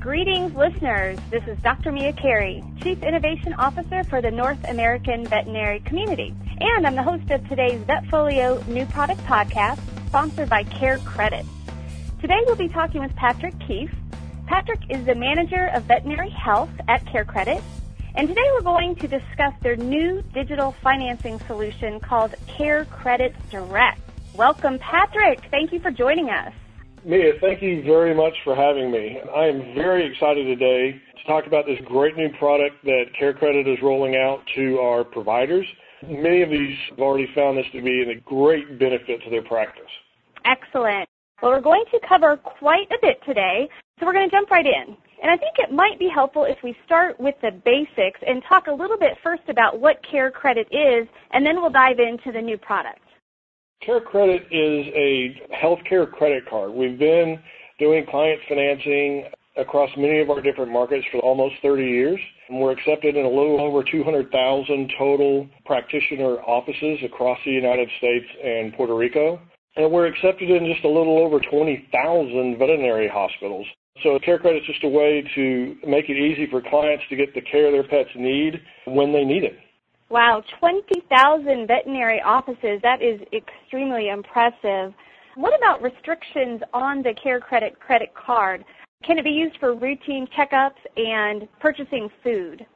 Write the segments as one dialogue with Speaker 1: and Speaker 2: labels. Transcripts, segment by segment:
Speaker 1: Greetings, listeners. This is Dr. Mia Cary, Chief Innovation Officer for the North American Veterinary Community. And I'm the host of today's Vetfolio New Product Podcast, sponsored by Care Credit. Today we'll be talking with Patrick Keefe. Patrick is the Manager of Veterinary Health at Care Credit. And today we're going to discuss their new digital financing solution called Care Credit Direct. Welcome, Patrick. Thank you for joining us.
Speaker 2: Mia, thank you very much for having me. I am very excited today to talk about this great new product that Care Credit is rolling out to our providers. Many of these have already found this to be a great benefit to their practice.
Speaker 1: Excellent. Well, we're going to cover quite a bit today, so we're going to jump right in. And I think it might be helpful if we start with the basics and talk a little bit first about what Care Credit is, and then we'll dive into the new product.
Speaker 2: Care Credit is a healthcare credit card. We've been doing client financing across many of our different markets for almost 30 years. And we're accepted in a little over 200,000 total practitioner offices across the United States and Puerto Rico. And we're accepted in just a little over 20,000 veterinary hospitals. So Care Credit is just a way to make it easy for clients to get the care their pets need when they need it.
Speaker 1: Wow, 20,000 veterinary offices. That is extremely impressive. What about restrictions on the Care Credit credit card? Can it be used for routine checkups and purchasing food?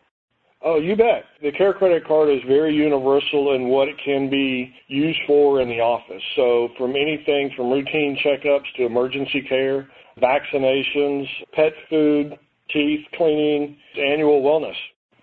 Speaker 2: Oh, you bet. The Care Credit card is very universal in what it can be used for in the office. So from anything from routine checkups to emergency care, vaccinations, pet food, teeth cleaning, annual wellness.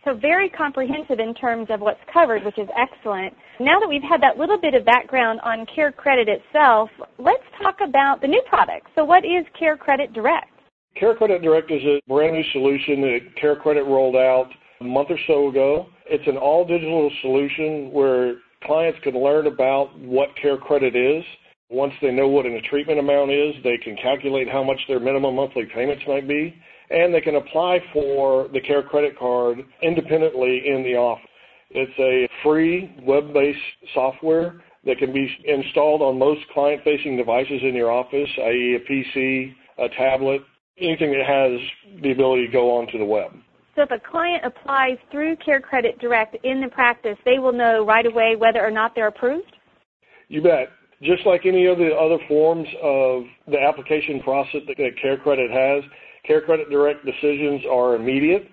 Speaker 1: So very comprehensive in terms of what's covered, which is excellent. Now that we've had that little bit of background on Care Credit itself, let's talk about the new product. So what is Care Credit Direct?
Speaker 2: Care Credit Direct is a brand new solution that Care Credit rolled out a month or so ago. It's an all digital solution where clients can learn about what Care Credit is. Once they know what a treatment amount is, they can calculate how much their minimum monthly payments might be and they can apply for the Care Credit Card independently in the office. It's a free web-based software that can be installed on most client-facing devices in your office, i.e. a PC, a tablet, anything that has the ability to go onto the web.
Speaker 1: So if a client applies through Care Credit Direct in the practice, they will know right away whether or not they're approved?
Speaker 2: You bet. Just like any of the other forms of the application process that Care Credit has, Care Credit Direct decisions are immediate,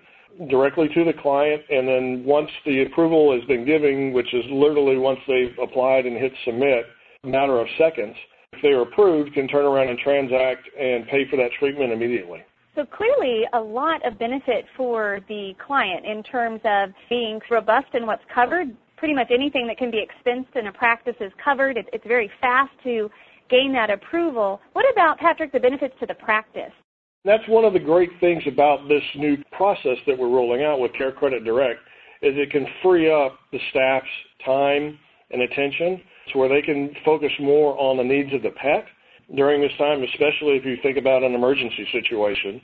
Speaker 2: directly to the client, and then once the approval has been given, which is literally once they've applied and hit submit, a matter of seconds, if they are approved, can turn around and transact and pay for that treatment immediately.
Speaker 1: So clearly a lot of benefit for the client in terms of being robust in what's covered. Pretty much anything that can be expensed in a practice is covered. It's very fast to gain that approval. What about, Patrick, the benefits to the practice?
Speaker 2: That's one of the great things about this new process that we're rolling out with Care Credit Direct is it can free up the staff's time and attention to where they can focus more on the needs of the pet during this time, especially if you think about an emergency situation.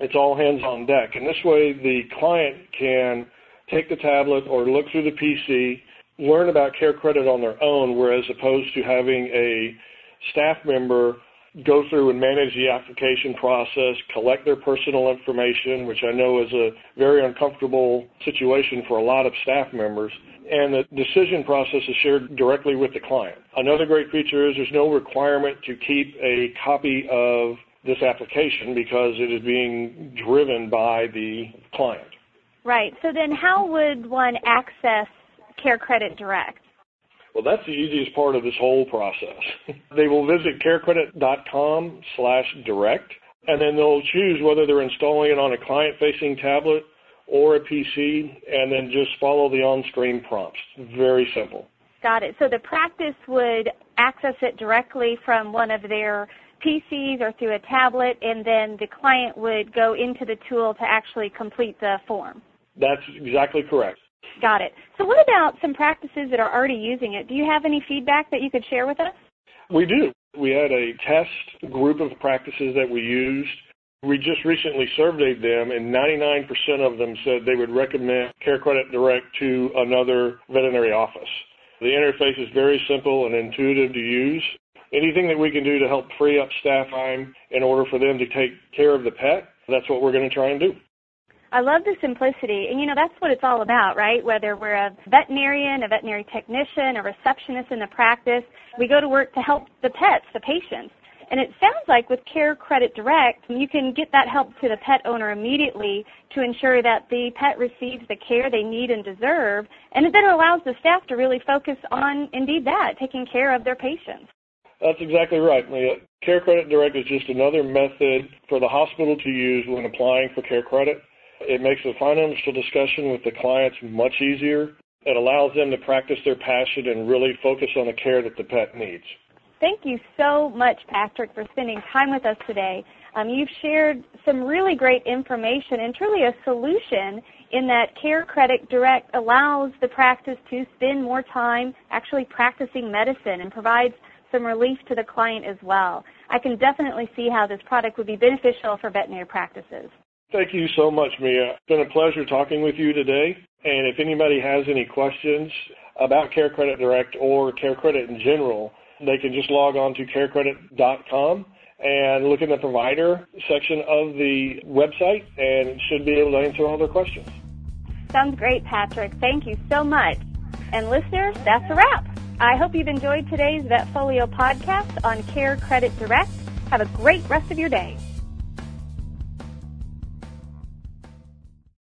Speaker 2: It's all hands on deck. And this way the client can take the tablet or look through the PC, learn about Care Credit on their own, whereas opposed to having a staff member go through and manage the application process, collect their personal information, which I know is a very uncomfortable situation for a lot of staff members. And the decision process is shared directly with the client. Another great feature is there's no requirement to keep a copy of this application because it is being driven by the client.
Speaker 1: Right. So then how would one access Care Credit Direct?
Speaker 2: Well, that's the easiest part of this whole process. they will visit carecredit.com slash direct, and then they'll choose whether they're installing it on a client-facing tablet or a PC, and then just follow the on-screen prompts. Very simple.
Speaker 1: Got it. So the practice would access it directly from one of their PCs or through a tablet, and then the client would go into the tool to actually complete the form.
Speaker 2: That's exactly correct.
Speaker 1: Got it. So what about some practices that are already using it? Do you have any feedback that you could share with us?
Speaker 2: We do. We had a test group of practices that we used. We just recently surveyed them, and 99% of them said they would recommend Care Credit Direct to another veterinary office. The interface is very simple and intuitive to use. anything that we can do to help free up staff time in order for them to take care of the pet, that's what we're going to try and do.
Speaker 1: I love the simplicity, and you know that's what it's all about, right? Whether we're a veterinarian, a veterinary technician, a receptionist in the practice, we go to work to help the pets, the patients. And it sounds like with Care Credit Direct, you can get that help to the pet owner immediately to ensure that the pet receives the care they need and deserve, and it then allows the staff to really focus on, indeed, that, taking care of their patients.
Speaker 2: That's exactly right, Maria. Care Credit Direct is just another method for the hospital to use when applying for care credit. It makes the financial discussion with the clients much easier. It allows them to practice their passion and really focus on the care that the pet needs.
Speaker 1: Thank you so much, Patrick, for spending time with us today. Um, you've shared some really great information and truly a solution in that Care Credit Direct allows the practice to spend more time actually practicing medicine and provides some relief to the client as well. I can definitely see how this product would be beneficial for veterinary practices.
Speaker 2: Thank you so much, Mia. It's been a pleasure talking with you today. And if anybody has any questions about Care Credit Direct or Care Credit in general, they can just log on to carecredit.com and look in the provider section of the website and should be able to answer all their questions.
Speaker 1: Sounds great, Patrick. Thank you so much. And listeners, that's a wrap. I hope you've enjoyed today's Vetfolio podcast on Care Credit Direct. Have a great rest of your day.